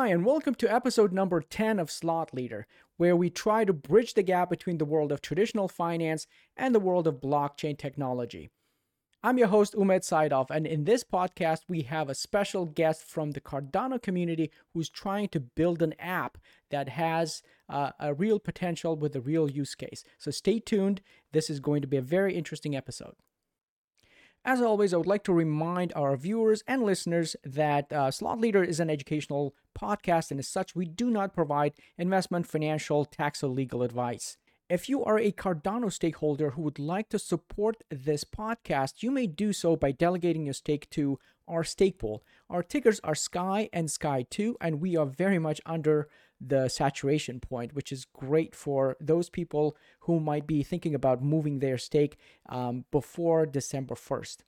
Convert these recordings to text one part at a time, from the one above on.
Hi, and welcome to episode number 10 of Slot Leader, where we try to bridge the gap between the world of traditional finance and the world of blockchain technology. I'm your host, Umed Saidov, and in this podcast, we have a special guest from the Cardano community who's trying to build an app that has uh, a real potential with a real use case. So stay tuned. This is going to be a very interesting episode. As always, I would like to remind our viewers and listeners that uh, Slot Leader is an educational podcast, and as such, we do not provide investment, financial, tax, or legal advice. If you are a Cardano stakeholder who would like to support this podcast, you may do so by delegating your stake to our stake pool. Our tickers are Sky and Sky2, and we are very much under the saturation point, which is great for those people who might be thinking about moving their stake um, before December 1st.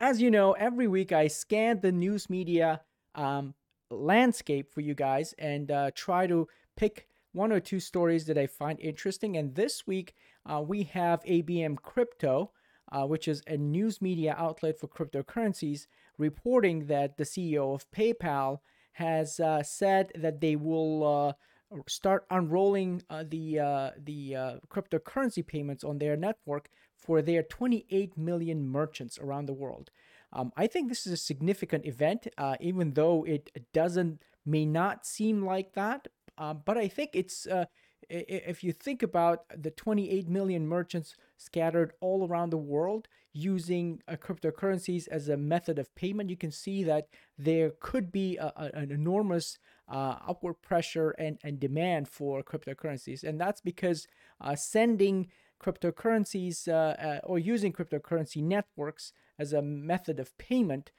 As you know, every week I scan the news media um, landscape for you guys and uh, try to pick one or two stories that I find interesting. And this week, uh, we have ABM Crypto, uh, which is a news media outlet for cryptocurrencies, reporting that the CEO of PayPal has uh, said that they will uh, start unrolling uh, the uh, the cryptocurrency payments on their network for their 28 million merchants around the world. Um, I think this is a significant event, even though it doesn't may not seem like that uh, but I think it's uh, if you think about the 28 million merchants scattered all around the world using uh, cryptocurrencies as a method of payment, you can see that there could be a, a, an enormous uh, upward pressure and, and demand for cryptocurrencies. And that's because uh, sending cryptocurrencies uh, or using cryptocurrency networks as a method of payment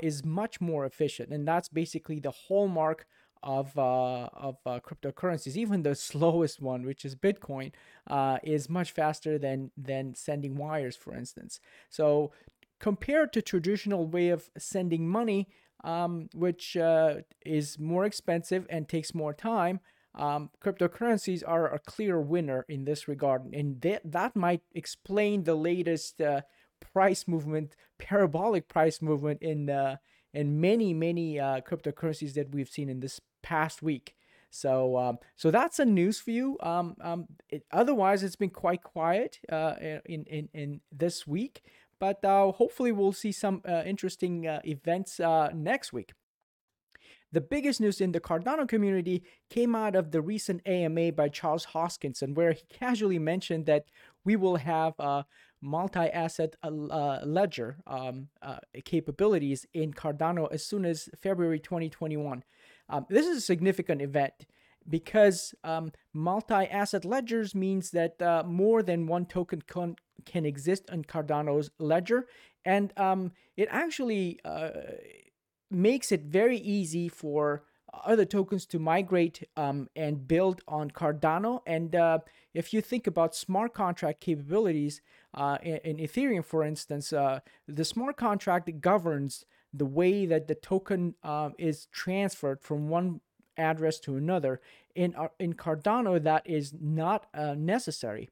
is much more efficient. And that's basically the hallmark of uh, of uh, cryptocurrencies. Even the slowest one, which is Bitcoin, uh, is much faster than than sending wires, for instance. So compared to traditional way of sending money, um, which uh, is more expensive and takes more time. Um, cryptocurrencies are a clear winner in this regard, and that that might explain the latest uh, price movement, parabolic price movement in uh, in many many uh, cryptocurrencies that we've seen in this past week. So, um, so that's a news for you. Um, um, it, otherwise, it's been quite quiet uh, in, in in this week, but uh, hopefully, we'll see some uh, interesting uh, events uh, next week. The biggest news in the Cardano community came out of the recent AMA by Charles Hoskinson, where he casually mentioned that we will have multi-asset uh, ledger um, capabilities in Cardano as soon as February 2021. Um, this is a significant event because um, multi-asset ledgers means that uh, more than one token con- can exist on Cardano's ledger, and um, it actually uh, makes it very easy for other tokens to migrate um, and build on Cardano. And uh, if you think about smart contract capabilities uh, in, in, Ethereum, for instance, uh, the smart contract governs the way that the token um, is transferred from one address to another. In, uh, in Cardano, that is not uh, necessary.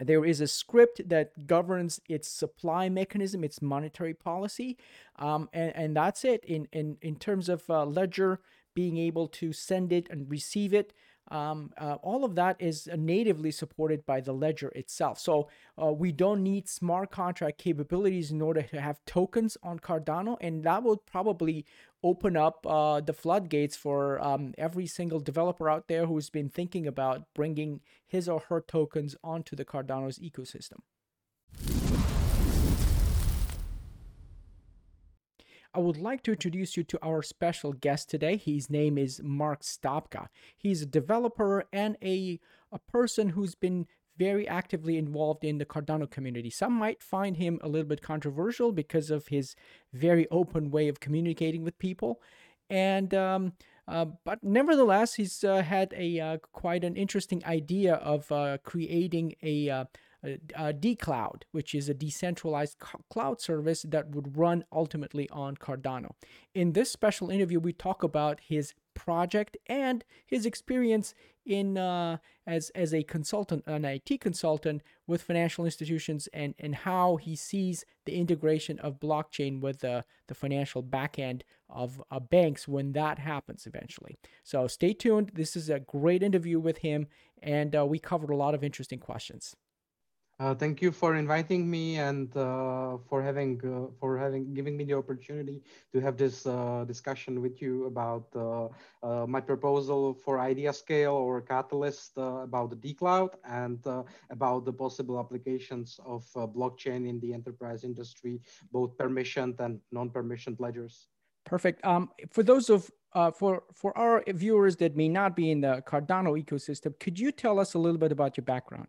There is a script that governs its supply mechanism, its monetary policy, um, and, and that's it. In, in, in terms of uh, Ledger being able to send it and receive it, um, uh, all of that is natively supported by the ledger itself. So uh, we don't need smart contract capabilities in order to have tokens on Cardano, and that would probably open up uh, the floodgates for um, every single developer out there who's been thinking about bringing his or her tokens onto the Cardano's ecosystem. I would like to introduce you to our special guest today. His name is Mark Stopka. He's a developer and a, a person who's been very actively involved in the Cardano community. Some might find him a little bit controversial because of his very open way of communicating with people. And um, uh, but nevertheless, he's uh, had a uh, quite an interesting idea of uh, creating a uh, uh, dCloud, which is a decentralized cloud service that would run ultimately on Cardano. In this special interview, we talk about his project and his experience in uh, as as a consultant, an IT consultant with financial institutions, and and how he sees the integration of blockchain with the the financial backend of uh, banks when that happens eventually. So stay tuned. This is a great interview with him, and uh, we covered a lot of interesting questions. Uh, thank you for inviting me and uh, for having uh, for having giving me the opportunity to have this uh, discussion with you about uh, uh, my proposal for IdeaScale or Catalyst about the dCloud and about the possible applications of blockchain in the enterprise industry, both permissioned and non-permissioned ledgers. Perfect. Um, for those of for for our viewers that may not be in the Cardano ecosystem, could you tell us a little bit about your background?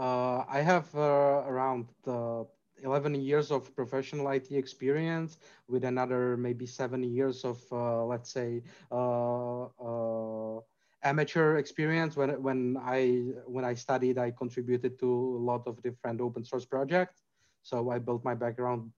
Uh, I have uh, around uh, 11 years of professional IT experience with another maybe seven years of, uh, let's say, uh, uh, amateur experience. When, when, I, when I studied, I contributed to a lot of different open source projects. So I built my background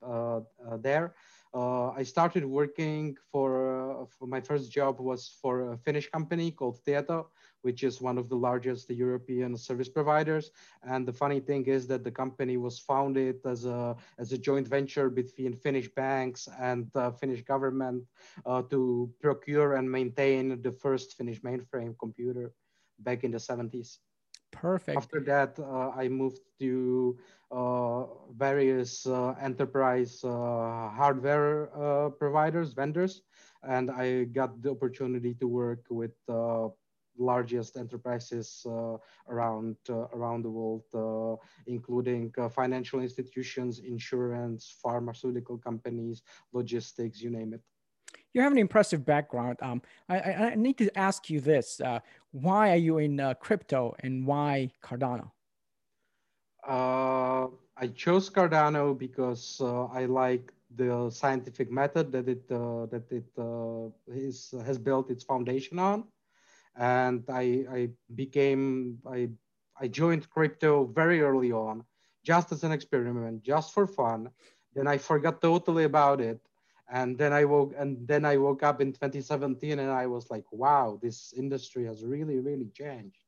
there. I started working for, for my first job was for a Finnish company called Tieto which is one of the largest European service providers. And the funny thing is that the company was founded as a, as a joint venture between Finnish banks and uh, Finnish government uh, to procure and maintain the first Finnish mainframe computer back in the 70s. Perfect. After that, uh, I moved to uh, various uh, enterprise uh, hardware providers, vendors, and I got the opportunity to work with largest enterprises uh, around uh, around the world, uh, including financial institutions, insurance, pharmaceutical companies, logistics, you name it. You have an impressive background. Um, I, I, I, need to ask you this: uh, Why are you in uh, crypto, and why Cardano? Uh, I chose Cardano because I like the scientific method that it that it is, has built its foundation on and I, I became I I joined crypto very early on, just as an experiment, just for fun. Then I forgot totally about it, and then I woke and then I woke up in 2017, and I was like, wow, this industry has really really changed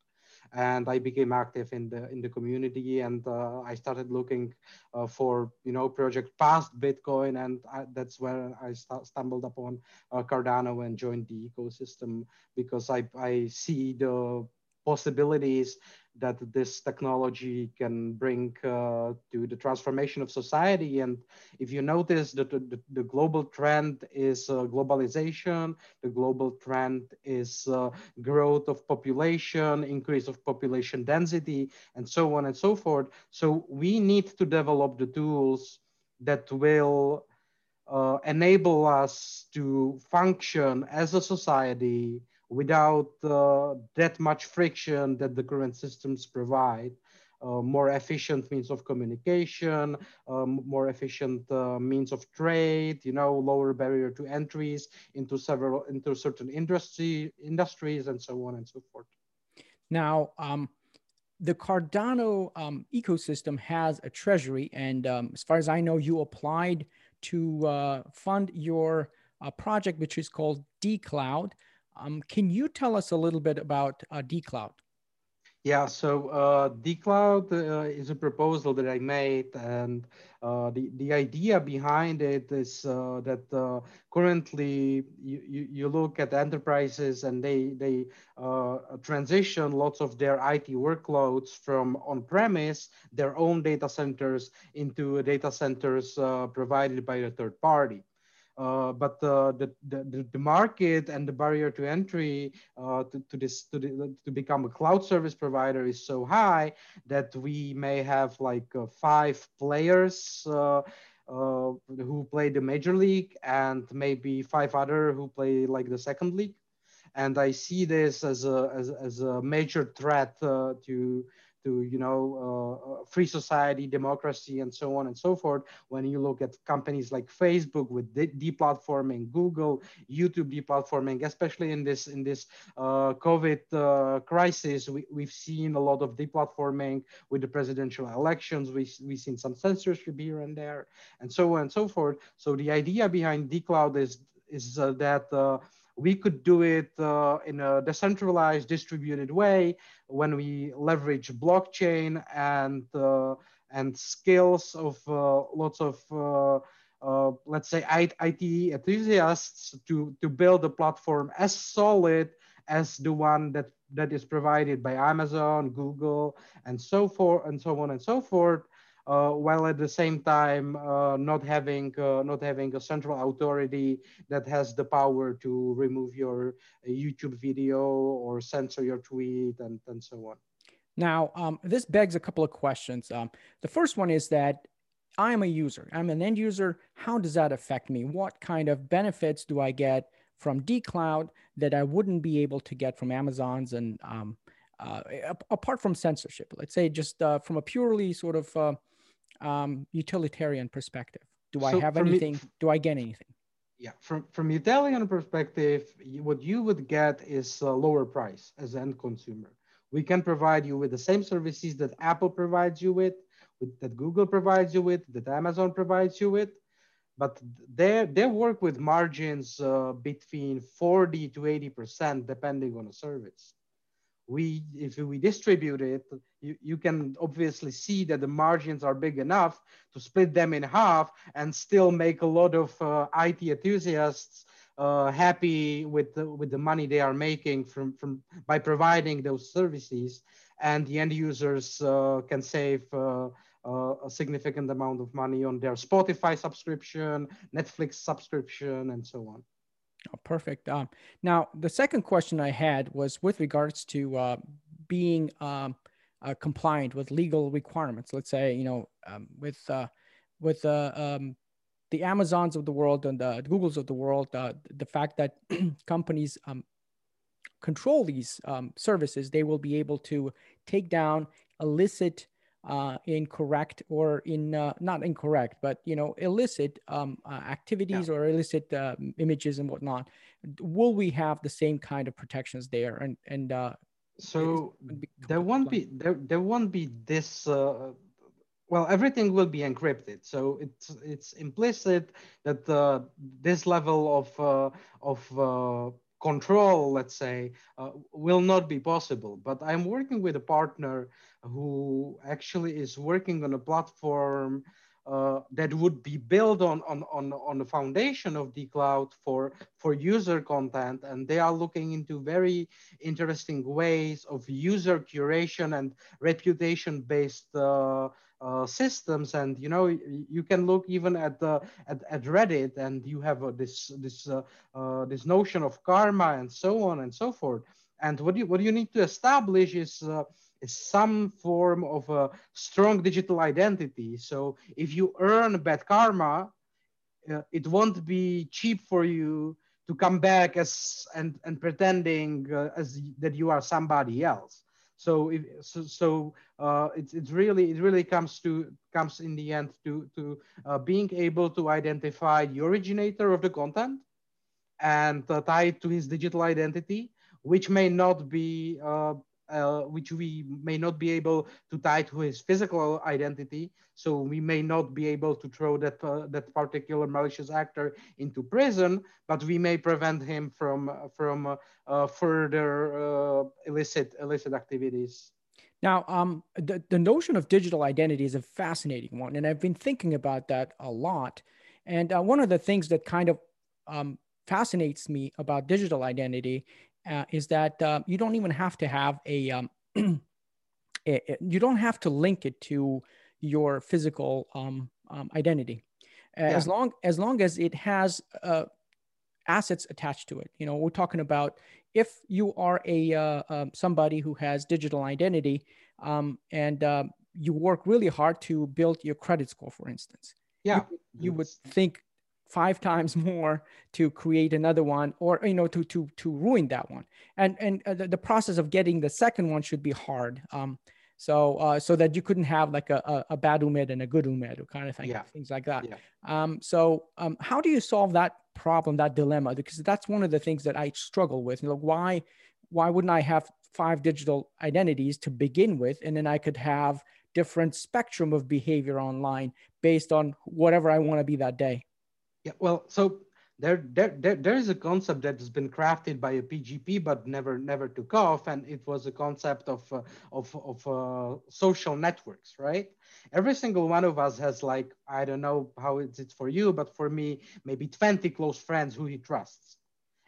and I became active in the in the community, and uh, I started looking uh, for you know project past Bitcoin, and I, that's where I st- stumbled upon uh, Cardano and joined the ecosystem because I I see the possibilities that this technology can bring uh, to the transformation of society. And if you notice that the, the, global trend is uh, globalization, the global trend is uh, growth of population, increase of population density, and so on and so forth. So we need to develop the tools that will uh, enable us to function as a society without uh, that much friction that the current systems provide. Uh, more efficient means of communication, um, more efficient uh, means of trade, you know, lower barrier to entries into several into certain industry industries and so on and so forth. Now, um, the Cardano um, ecosystem has a treasury, and um, as far as I know, you applied to uh, fund your uh, project, which is called dCloud. Um, can you tell us a little bit about uh, dCloud? Yeah, so uh, dCloud uh, is a proposal that I made, and uh, the the idea behind it is uh, that uh, currently you, you, you look at enterprises and they they uh, transition lots of their IT workloads from on-premise, their own data centers, into data centers provided by a third party. Uh, but uh, the, the, the market and the barrier to entry uh, to, to this to, the, to become a cloud service provider is so high that we may have like uh, five players uh, uh, who play the major league and maybe five other who play like the second league. And I see this as a as, as a major threat to to you know uh, uh, free society democracy and so on and so forth. When you look at companies like facebook with deplatforming google youtube deplatforming especially in this in this uh, covid uh, crisis we, we've seen a lot of deplatforming with the presidential elections. We, we've seen some censorship here and there and so on and so forth. So the idea behind dcloud is is uh, that uh, we could do it uh, in a decentralized, distributed way when we leverage blockchain and uh, and skills of uh, lots of uh, uh, let's say IT enthusiasts to to build a platform as solid as the one that that is provided by Amazon, Google, and so forth, and so on and so forth. Uh, while at the same time uh, not having uh, not having a central authority that has the power to remove your YouTube video or censor your tweet and, and so on. Now, um, this begs a couple of questions. Um, the first one is that I'm a user, I'm an end user. How does that affect me? What kind of benefits do I get from dcloud that I wouldn't be able to get from Amazon's and um, uh, apart from censorship? Let's say just uh, from a purely sort of uh, um, utilitarian perspective. Do so I have anything? Me, do I get anything? Yeah, from from utilitarian perspective, what you would get is a lower price as an end consumer. We can provide you with the same services that Apple provides you with, with that Google provides you with, that Amazon provides you with, but they they work with margins uh, between 40 to 80 percent depending on the service we if we distribute it you, you can obviously see that the margins are big enough to split them in half and still make a lot of uh, it enthusiasts uh, happy with the, with the money they are making from, from by providing those services. And the end users uh, can save uh, uh, a significant amount of money on their spotify subscription netflix subscription and so on Oh, perfect. Um, now, the second question I had was with regards to uh, being um, uh, compliant with legal requirements. Let's say, you know, um, with uh, with uh, um, the Amazons of the world and the Googles of the world, uh, the fact that companies um, control these um, services, they will be able to take down illicit uh, incorrect or in uh, not incorrect, but you know illicit um, uh, activities yeah. or illicit uh, images and whatnot. Will we have the same kind of protections there? And and uh, so there won't be there there won't be this. Uh, well, everything will be encrypted, so it's it's implicit that this level of of control, let's say, uh, will not be possible. But I'm working with a partner who actually is working on a platform uh, that would be built on, on, on, on the foundation of dcloud for, for user content. And they are looking into very interesting ways of user curation and reputation-based uh, uh, systems. And you know, you can look even at the at, at Reddit, and you have uh, this this uh, uh, this notion of karma and so on and so forth. And what you what you need to establish is is some form of a strong digital identity. So if you earn bad karma, uh, it won't be cheap for you to come back as and, and pretending uh, as that you are somebody else. So if, so, so uh, it, it really it really comes to comes in the end to to uh, being able to identify the originator of the content and uh, tie it to his digital identity, which may not be uh, which we may not be able to tie to his physical identity. So we may not be able to throw that uh, that particular malicious actor into prison, but we may prevent him from from uh, uh further uh, illicit illicit activities. Now, um, the, the notion of digital identity is a fascinating one, and I've been thinking about that a lot. And uh, one of the things that kind of um, fascinates me about digital identity uh, is that uh, you don't even have to have a, um, a, a, you don't have to link it to your physical um, um, identity. Yeah. as long as long as it has uh, assets attached to it. You know we're talking about if you are a uh, um, somebody who has digital identity um, and you work really hard to build your credit score for instance. Yeah. you, you would think five times more to create another one or you know to to to ruin that one. And and uh, the, the, process of getting the second one should be hard um so uh so that you couldn't have like a, a, a bad umed and a good umed kind of thing yeah. things like that. Yeah. um so um how do you solve that problem that dilemma? Because that's one of the things that i struggle with. You know why why wouldn't i have five digital identities to begin with? And then i could have different spectrum of behavior online based on whatever i want to be that day yeah, well, so there, there, there, there is a concept that has been crafted by a PGP but never never took off, and it was a concept of uh, of of uh, social networks, right? Every single one of us has like I don't know how it's it for you, but for me maybe 20 close friends who he trusts,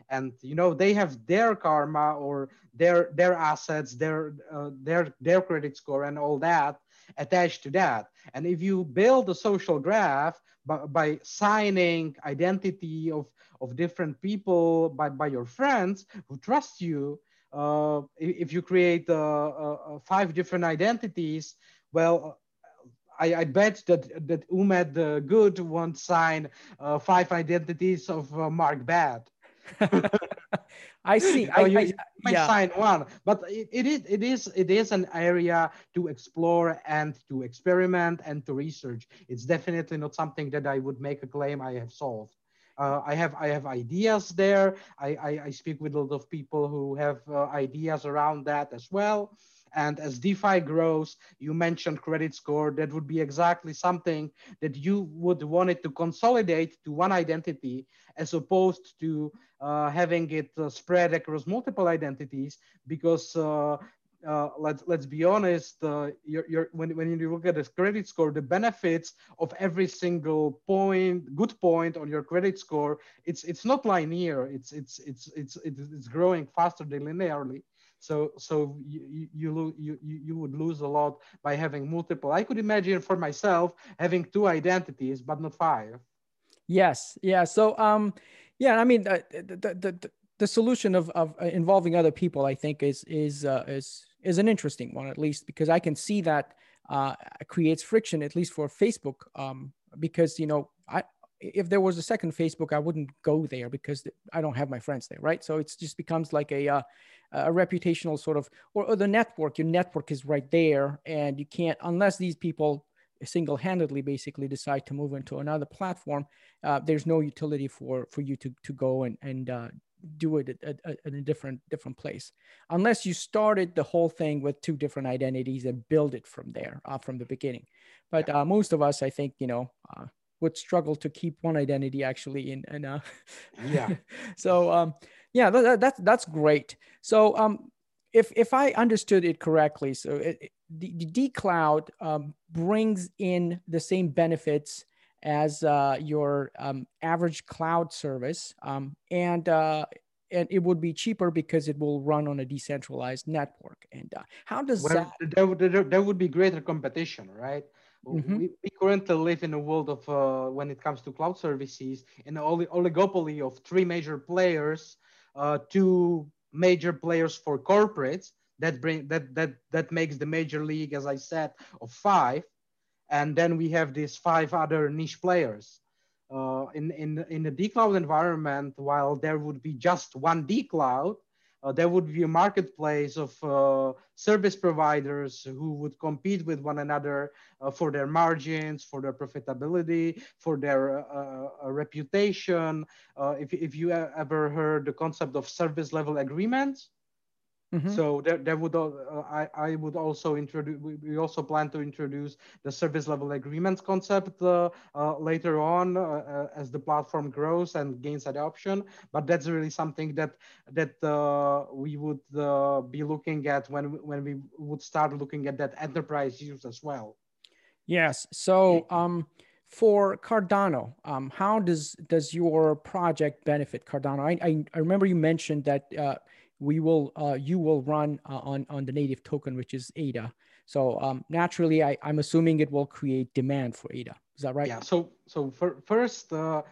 and you know they have their karma or their their assets, their uh, their their credit score and all that attached to that. And if you build a social graph by, by signing identity of, of different people by, by your friends who trust you, uh, if you create uh, uh, uh, five different identities, well, I, I, bet that that Umed uh, Good won't sign uh, five identities of uh, Mark Bad. I see. I, you, I, you might yeah. sign one, but it, it is it is it is an area to explore and to experiment and to research. It's definitely not something that I would make a claim I have solved. Uh, I have I have ideas there. I, I, I speak with a lot of people who have uh, ideas around that as well. And as DeFi grows, you mentioned credit score. That would be exactly something that you would want it to consolidate to one identity as opposed to uh, having it uh, spread across multiple identities because uh, uh, let's let's be honest. Uh, you're, you're, when when you look at the credit score, the benefits of every single point, good point on your credit score, it's it's not linear. It's it's it's it's it's growing faster than linearly. So so you you, you you would lose a lot by having multiple. I could imagine for myself having two identities, but not five. Yes. Yeah. So um, yeah. I mean uh, the the the, the solution of of uh, involving other people, I think, is is uh, is is an interesting one at least because I can see that uh, creates friction at least for Facebook um, because you know I if there was a second Facebook, I wouldn't go there because I don't have my friends there, right? So it just becomes like a uh, a reputational sort of or, or, the network. Your network is right there, and you can't unless these people single-handedly basically decide to move into another platform. Uh, there's no utility for for you to to go and and uh, do it at, at, at, a different different place unless you started the whole thing with two different identities and build it from there uh, from the beginning but uh, most of us i think you know uh, would struggle to keep one identity actually in and uh yeah. So um yeah that, that, that's great. So um if if i understood it correctly so it, the, the cloud um, brings in the same benefits as uh, your um, average cloud service um, and uh, and it would be cheaper because it will run on a decentralized network. And uh, how does well, that there would, there, there would be greater competition right Mm-hmm. We, we, currently live in a world of uh, when it comes to cloud services in an oligopoly of three major players, uh, two major players for corporates that bring that that that makes the major league, as I said, of five, and then we have these five other niche players. Uh, in in in the dcloud environment, while there would be just one dcloud, uh, there would be a marketplace of uh, service providers who would compete with one another uh, for their margins, for their profitability, for their uh, uh, reputation. Uh, if, if you ever heard the concept of service level agreements, Mm-hmm. So there, there would uh, I, I would also introduce we also plan to introduce the service level agreements concept uh, uh, later on uh, uh, as the platform grows and gains adoption. But that's really something that that uh, we would be looking at when when we would start looking at that enterprise use as well. Yes. So um, for Cardano, um, how does does your project benefit Cardano? I I, I remember you mentioned that we will uh, you will run uh, on on the native token, which is ADA. So um, naturally, I, I'm assuming it will create demand for ADA. Is that right? Yeah. So so for, first, uh,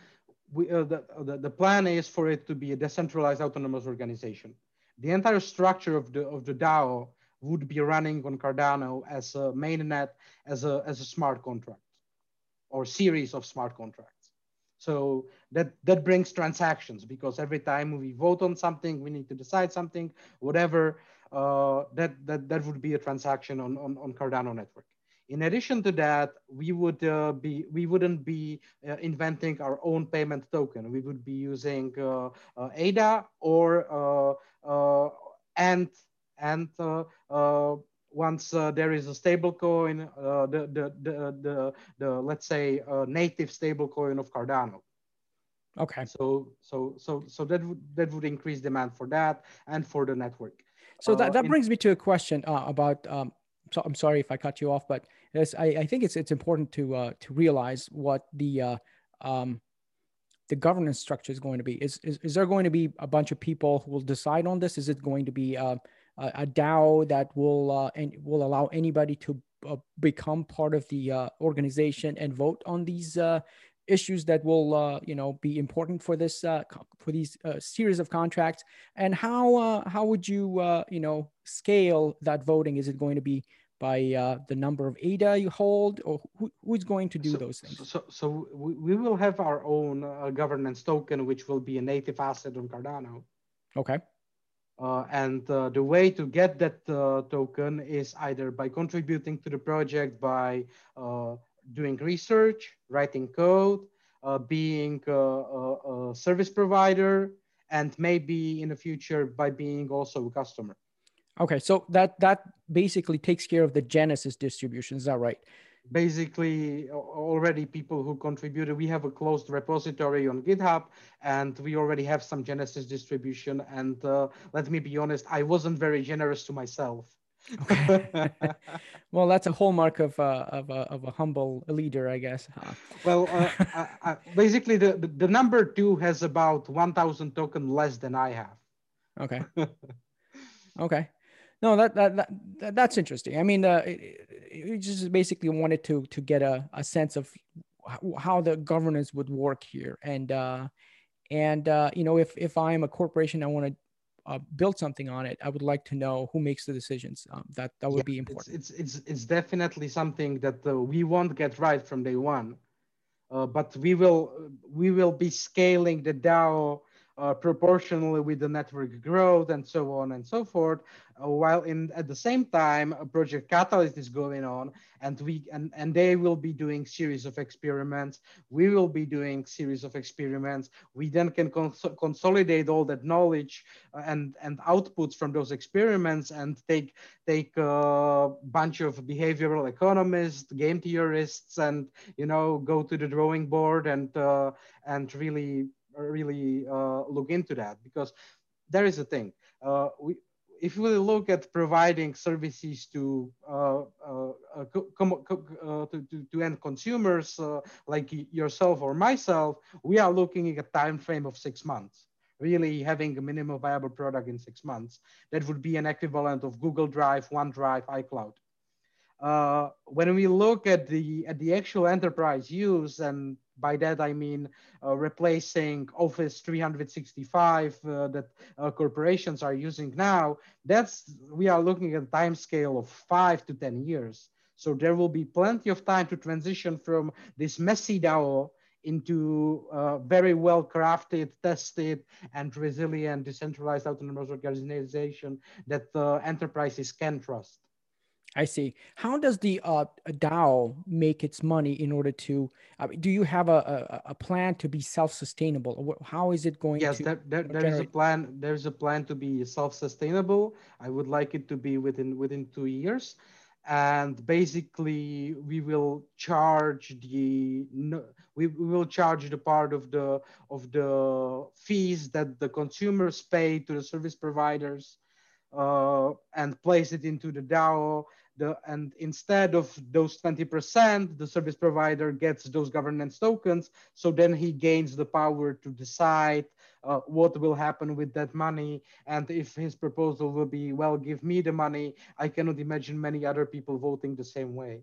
we, uh, the, the the plan is for it to be a decentralized autonomous organization. The entire structure of the of the DAO would be running on Cardano as a mainnet, as a as a smart contract, or series of smart contracts. So that, that brings transactions because every time we vote on something, we need to decide something, whatever, uh, that, that, that would be a transaction on, on, on Cardano network. In addition to that, we would uh, be we wouldn't be uh, inventing our own payment token. We would be using uh, uh ADA or uh, uh, and and once uh, there is a stable coin, uh, the, the, the, the, the, let's say, uh, native stable coin of Cardano. Okay. So so so so that would that would increase demand for that and for the network. So that, Uh, that in- brings me to a question uh, about. Um, so I'm sorry if I cut you off, but I, I think it's it's important to uh, to realize what the uh, um, the governance structure is going to be. Is, is is there going to be a bunch of people who will decide on this? Is it going to be uh, a, a DAO that will uh, and will allow anybody to uh, become part of the uh, organization and vote on these uh, issues that will uh, you know be important for this uh, for these uh, series of contracts? And how uh, how would you uh, you know scale that voting? Is it going to be by uh, the number of ADA you hold, or who, who's going to do so, those things? So, so we, we will have our own uh, governance token, which will be a native asset on Cardano. Okay. Uh, and uh, the way to get that uh, token is either by contributing to the project by uh, doing research, writing code, uh, being a, a, a service provider, and maybe in the future by being also a customer. Okay, so that that basically takes care of the Genesis distribution. Is that right? Basically already people who contributed we have a closed repository on github and we already have some genesis distribution and uh, let me be honest i wasn't very generous to myself. Okay. Well that's a hallmark of, uh, of, a, of a humble leader i guess huh? well uh, I, I, basically the, the, number two has about 1000 token less than i have. Okay. Okay no that, that that, that's interesting. I mean uh, you just basically wanted to to get a, a sense of how the governance would work here. And uh and uh you know if if i'm a corporation i want to uh, build something on it i would like to know who makes the decisions. Um, that that would yeah, be important. it's, it's it's it's definitely something that uh, we won't get right from day one. Uh, but we will we will be scaling the dao uh, proportionally with the network growth and so on and so forth. Uh, while in at the same time, a project Catalyst is going on, and we and and they will be doing series of experiments. We will be doing series of experiments. We then can cons consolidate all that knowledge uh, and and outputs from those experiments and take take a bunch of behavioral economists, game theorists, and you know go to the drawing board and uh, and really really uh, look into that because there is a thing. Uh, we, if we look at providing services to uh, uh to, to, to, end consumers uh, like yourself or myself, we are looking at a time frame of six months. Really having a minimum viable product in six months. That would be an equivalent of Google Drive, OneDrive, iCloud. Uh, when we look at the at the actual enterprise use and by that, I mean uh, replacing Office 365 uh, that uh, corporations are using now. That's we are looking at a time scale of five to 10 years. So there will be plenty of time to transition from this messy DAO into uh, very well crafted, tested, and resilient decentralized autonomous organization that uh, enterprises can trust. I see. How does the uh, DAO make its money in order to? Uh, do you have a, a, a, plan to be self-sustainable? How is it going yes, to? Yes, there, there, there is a plan. There's a plan to be self-sustainable. I would like it to be within within two years, and basically we will charge the we, we will charge the part of the of the fees that the consumers pay to the service providers. Uh, and place it into the DAO the, and instead of those 20%, the service provider gets those governance tokens. So then he gains the power to decide uh, what will happen with that money. And if his proposal will be, well, give me the money, I cannot imagine many other people voting the same way.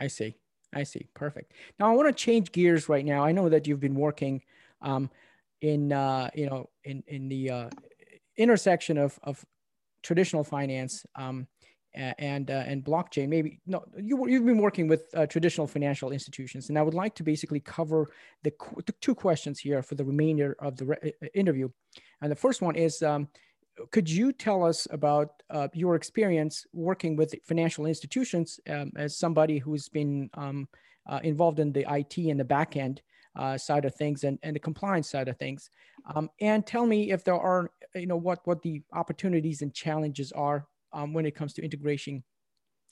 I see. I see. Perfect. Now I want to change gears right now. I know that you've been working um, in, uh, you know, in, in the uh, intersection of, of traditional finance um, and uh, and blockchain. Maybe no you, you've been working with uh, traditional financial institutions and i would like to basically cover the, the, two questions here for the remainder of the re- uh, interview. And the first one is um, could you tell us about uh, your experience working with financial institutions um, as somebody who's been um, uh, involved in the it and the back end uh, side of things and, and the compliance side of things um, and tell me if there are you know what what the opportunities and challenges are um, when it comes to integration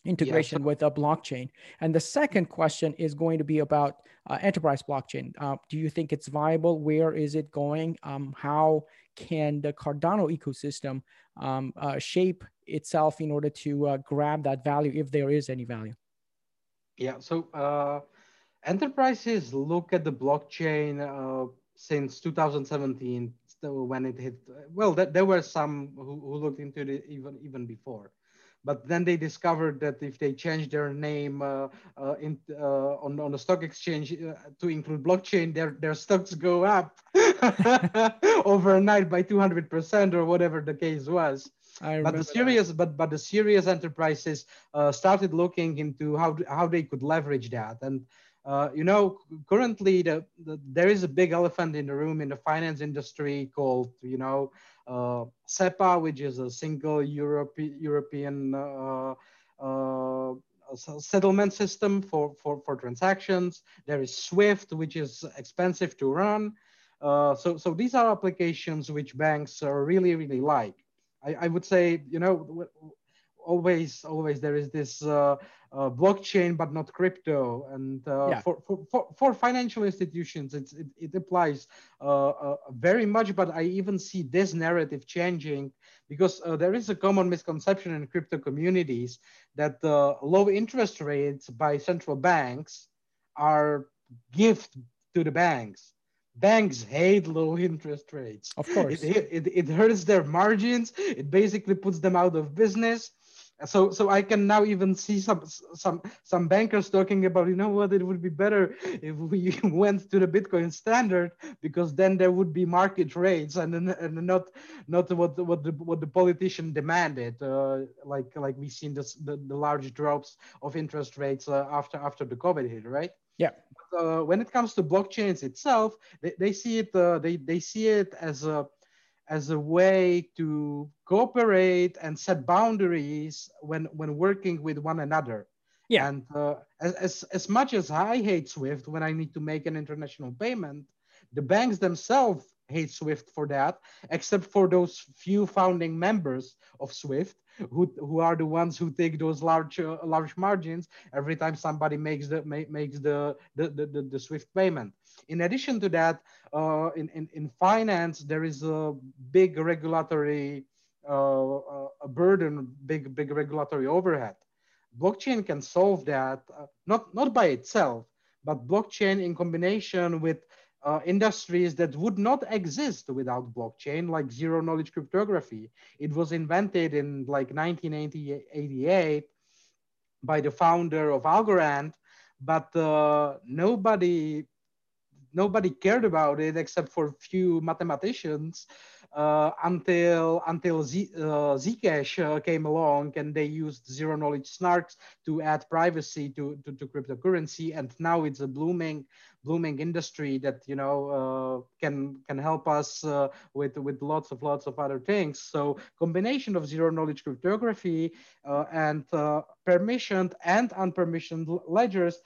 integration yeah, so- with a blockchain. And the second question is going to be about uh, enterprise blockchain. Uh, do you think it's viable? Where is it going? Um, how can the Cardano ecosystem um, uh, shape itself in order to uh, grab that value, if there is any value? Yeah. So uh, enterprises look at the blockchain uh, since 2017 when it hit. Well, there were some who, who looked into it even even before but then they discovered that if they change their name uh, uh, in, uh, on, on the stock exchange uh, to include blockchain, their, their stocks go up overnight by 200% or whatever the case was. but the serious, that. but but the serious enterprises uh, started looking into how how they could leverage that, and uh, you know, currently the, the, there is a big elephant in the room in the finance industry called, you know, uh, SEPA, which is a single Europe, European uh, uh, settlement system for, for, for transactions. There is SWIFT, which is expensive to run. Uh, so, so these are applications which banks really, really like. I, I would say, you know, always, always there is this uh, uh, blockchain, but not crypto. And uh, yeah. for, for, for, for, financial institutions, it's, it, it applies uh, uh, very much, but I even see this narrative changing because uh, there is a common misconception in crypto communities that the low interest rates by central banks are gift to the banks banks hate low interest rates. Of course. It, it, it, hurts their margins. It basically puts them out of business so so i can now even see some some some bankers talking about you know what it would be better if we went to the bitcoin standard because then there would be market rates and and not not what what the what the politician demanded uh, like like we've seen this the, the large drops of interest rates uh, after after the covid hit right? Yeah. But, uh, when it comes to blockchains itself they, they see it uh, they they see it as a as a way to cooperate and set boundaries when when working with one another. Yeah. And uh, as, as much as I hate Swift when I need to make an international payment, the banks themselves hate Swift for that, except for those few founding members of Swift who, who are the ones who take those large uh, large margins every time somebody makes the makes the the, the, the, the Swift payment. In addition to that, uh, in, in, in finance, there is a big regulatory uh, uh, a burden, big, big regulatory overhead. Blockchain can solve that, uh, not, not by itself, but blockchain in combination with uh, industries that would not exist without blockchain, like zero knowledge cryptography. It was invented in like 1988 by the founder of Algorand, but uh, nobody nobody cared about it except for a few mathematicians until until Z, uh, Zcash uh, came along and they used zero knowledge snarks to add privacy to, to, to cryptocurrency. And now it's a blooming blooming industry that you know uh, can can help us uh, with with lots of lots of other things. So combination of zero knowledge cryptography uh, and permissioned and unpermissioned ledgers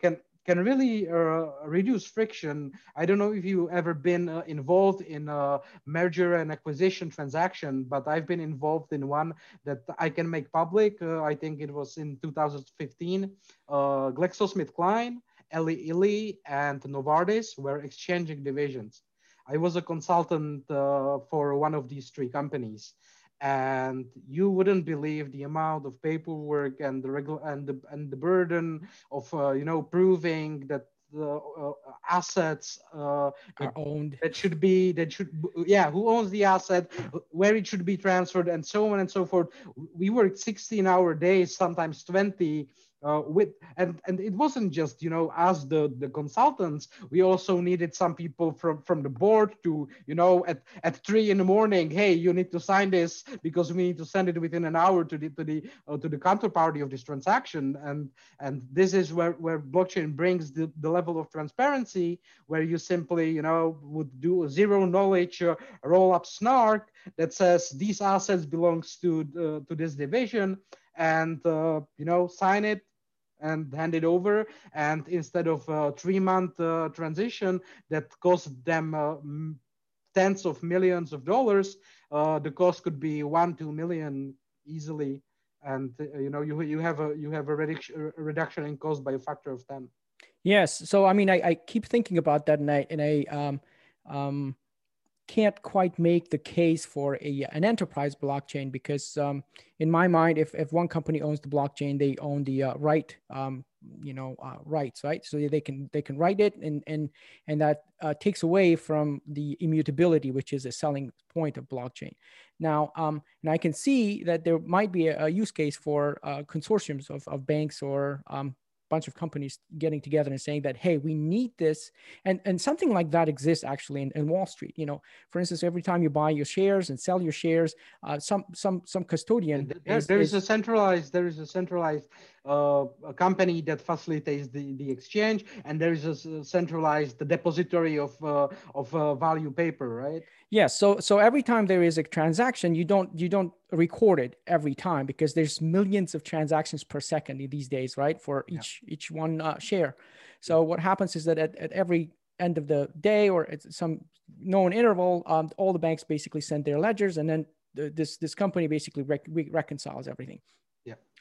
can can really uh, reduce friction. I don't know if you ever been uh, involved in a merger and acquisition transaction, but I've been involved in one that I can make public. Uh, I think it was in 2015. Uh, GlaxoSmithKline, Eli Lilly, and Novartis were exchanging divisions. I was a consultant uh, for one of these three companies and you wouldn't believe the amount of paperwork and the regular and the and the burden of uh, you know proving that the uh, assets uh, are owned. that should be that should yeah who owns the asset where it should be transferred and so on and so forth. We worked 16 hour days sometimes 20 uh, with and and it wasn't just you know as the the consultants. We also needed some people from from the board to you know at at three in the morning hey you need to sign this because we need to send it within an hour to the to the uh, to the counterparty of this transaction. And and this is where where blockchain brings the, the level of transparency where you simply you know would do a zero knowledge uh, roll up snark that says these assets belongs to uh, to this division and uh, you know sign it and hand it over and instead of a three month uh, transition that cost them uh, tens of millions of dollars uh, the cost could be one two million easily and uh, you know you you have a you have a reduction reduction in cost by a factor of ten. Yes. So I mean, I, I keep thinking about that, and I and I um, um, can't quite make the case for a an enterprise blockchain because um, in my mind, if if one company owns the blockchain, they own the uh, right um, you know uh, rights, right? So they can they can write it, and and and that uh, takes away from the immutability, which is a selling point of blockchain. Now, um, and I can see that there might be a, a use case for uh, consortiums of, of banks or um, bunch of companies getting together and saying that hey we need this. And and something like that exists actually in, in wall street. You know for instance every time you buy your shares and sell your shares uh, some some some custodian there is, there is, is, a centralized there is a centralized a company that facilitates the, the exchange and there is a centralized depository of uh, of uh, value paper right Yes. So so every time there is a transaction, you don't you don't record it every time because there's millions of transactions per second these days, right? For each yeah. each one uh, share. So what happens is that at, at every end of the day or at some known interval, um, all the banks basically send their ledgers, and then the, this this company basically rec- reconciles everything.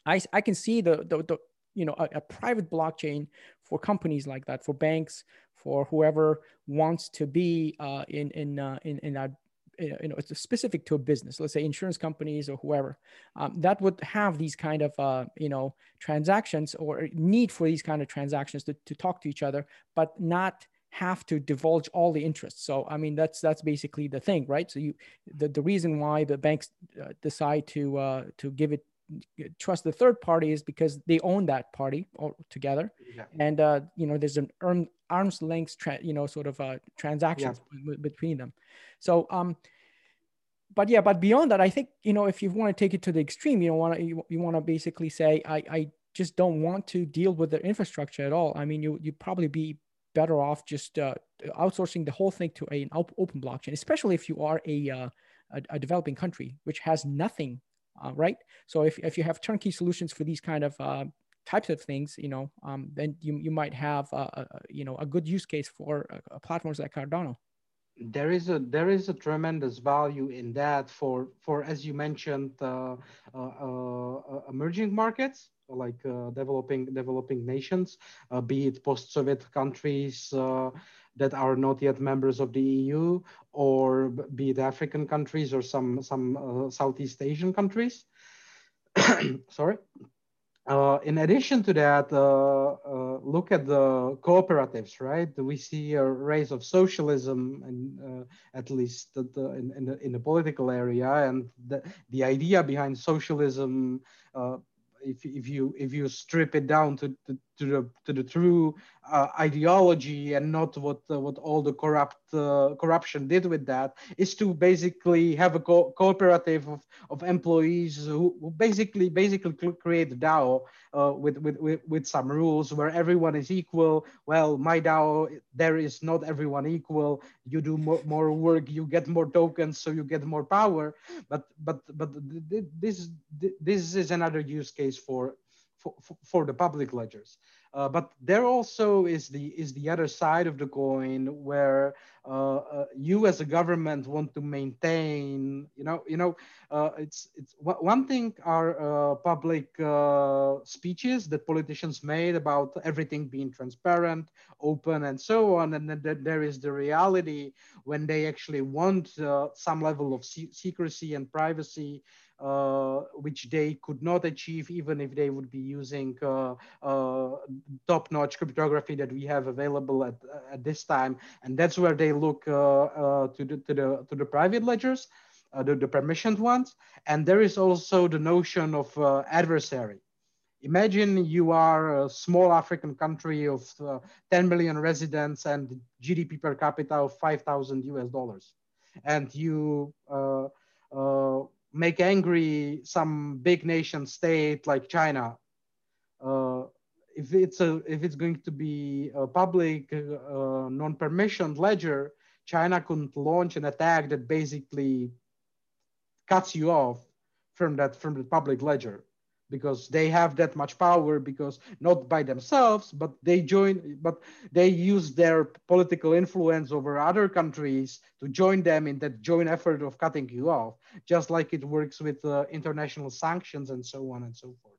I I can see the the, the you know a, a private blockchain for companies like that for banks for whoever wants to be uh, in in uh, in in that you know it's specific to a business let's say insurance companies or whoever. Um, that would have these kind of uh, you know transactions or need for these kind of transactions to, to talk to each other but not have to divulge all the interests. So i mean that's that's basically the thing right? So you the, the reason why the banks uh, decide to uh, to give it trust the third party is because they own that party all together yeah. and uh, you know there's an arm, arm's length tra- you know sort of uh, transactions yeah. between them so um but yeah but beyond that i think you know if you want to take it to the extreme you know want to you, you want to basically say i i just don't want to deal with the infrastructure at all i mean you you'd probably be better off just uh, outsourcing the whole thing to a, an open blockchain especially if you are a, uh, a, a developing country which has nothing uh, right? So if, if you have turnkey solutions for these kind of uh, types of things, you know, um, then you, you might have, a, a, you know, a good use case for uh, platforms like Cardano. There is a there is a tremendous value in that for for as you mentioned uh, uh, uh, emerging markets like developing developing nations, be it post-Soviet countries that are not yet members of the EU, or be it African countries or some some uh, Southeast Asian countries. Sorry. Uh, in addition to that, uh, uh, look at the cooperatives, right? We see a rise of socialism, and uh, at least the, in, in, the, in the political area, and the, the idea behind socialism if, if you if you strip it down to, to, to the to the true ideology and not what uh, what all the corrupt uh, corruption did with that is to basically have a co- cooperative of, of employees who, basically basically create DAO uh, with, with, with with some rules where everyone is equal. Well, my DAO there is not everyone equal. You do more, more work, you get more tokens, so you get more power. But but but this this is another use case for for, for, the public ledgers. Uh, but there also is the is the other side of the coin where uh, uh, you as a government want to maintain. You know, you know, uh, it's it's one thing are uh, public uh, speeches that politicians made about everything being transparent, open, and so on, and then there is the reality when they actually want some level of secrecy and privacy which they could not achieve even if they would be using uh, uh, top-notch cryptography that we have available at, at this time. And that's where they look to, the, to, the, to the private ledgers, the, the permissioned ones. And there is also the notion of adversary. Imagine you are a small African country of uh, 10 million residents and GDP per capita of 5,000 US dollars. And you uh, uh, make angry some big nation state like China. Uh, if it's a if it's going to be a public uh, non-permissioned ledger, China couldn't launch an attack that basically cuts you off from that from the public ledger. Because they have that much power because not by themselves but they join but they use their political influence over other countries to join them in that joint effort of cutting you off just like it works with uh, international sanctions and so on and so forth.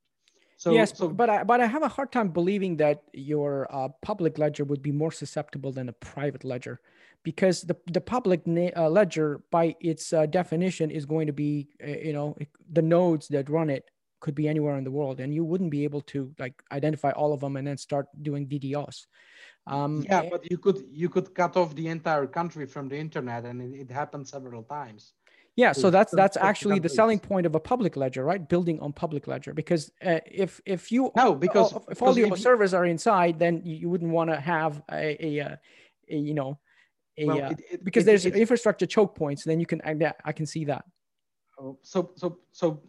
So yes so, but I, but I have a hard time believing that your uh, public ledger would be more susceptible than a private ledger because the, the public uh, ledger by its uh, definition is going to be uh, you know the nodes that run it could be anywhere in the world and you wouldn't be able to like identify all of them and then start doing DDoS. Um, yeah, eh but you could you could cut off the entire country from the internet, and it, it happened several times. Yeah, so that's that's actually the selling point of a public ledger, right? Building on public ledger, because uh, if if you no because if because all your servers are inside, then you wouldn't want to have a, a, a, a, you know a well, uh, it, it, because it, there's infrastructure choke points. Then you can I, I can see that. Oh, so so so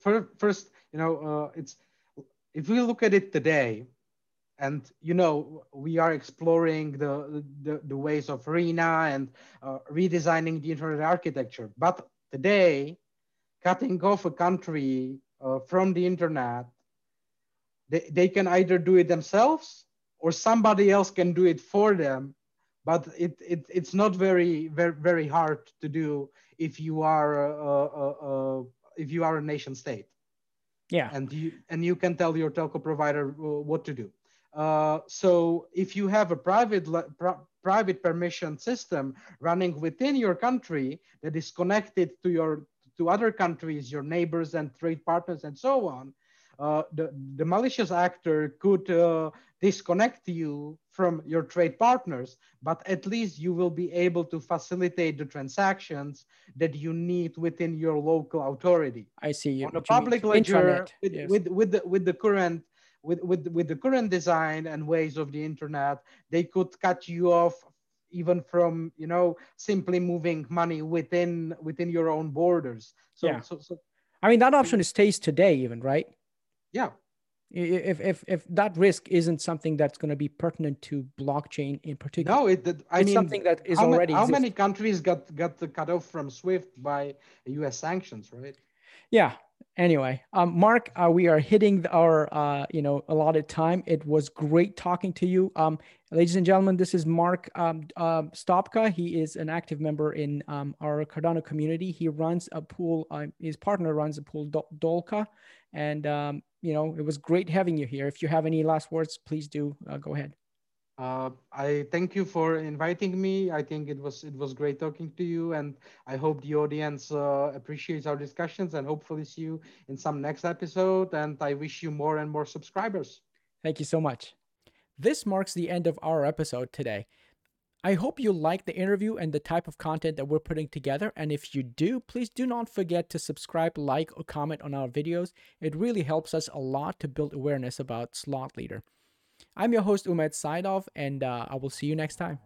first, you know, uh, it's if we look at it today, and you know, we are exploring the the, the ways of RINA and uh, redesigning the internet architecture. But today, cutting off a country uh, from the internet, they, they can either do it themselves or somebody else can do it for them but it, it it's not very very very hard to do if you are a, uh, uh, if you are a nation state. Yeah. And you and you can tell your telco provider uh, what to do. Uh, so if you have a private private permission system running within your country that is connected to your to other countries, your neighbors and trade partners and so on, uh, the, the malicious actor could uh, disconnect you from your trade partners, but at least you will be able to facilitate the transactions that you need within your local authority. I see you. On a public ledger, with, yes. with, with, the, with the current with, with, with the current design and ways of the internet, they could cut you off even from you know simply moving money within within your own borders. So, yeah. so, so I mean that option stays today, even right? Yeah, if if if that risk isn't something that's going to be pertinent to blockchain in particular no it i it's mean something that is how already ma- how many countries got got cut off from swift by us sanctions right? Yeah anyway um, mark uh, we are hitting our uh, you know allotted time. It was great talking to you. Um, ladies and gentlemen this is mark um, uh, stopka. He is an active member in um, our cardano community. He runs a pool uh, his partner runs a pool dolka. And um, you know, it was great having you here. If you have any last words, please do uh, go ahead. Uh, I thank you for inviting me. I think it was it was great talking to you, and I hope the audience uh, appreciates our discussions and hopefully see you in some next episode. And I wish you more and more subscribers. Thank you so much. This marks the end of our episode today. I hope you like the interview and the type of content that we're putting together. And if you do, please do not forget to subscribe, like, or comment on our videos. It really helps us a lot to build awareness about Slot Leader. I'm your host, Umed Saidov, and uh, I will see you next time.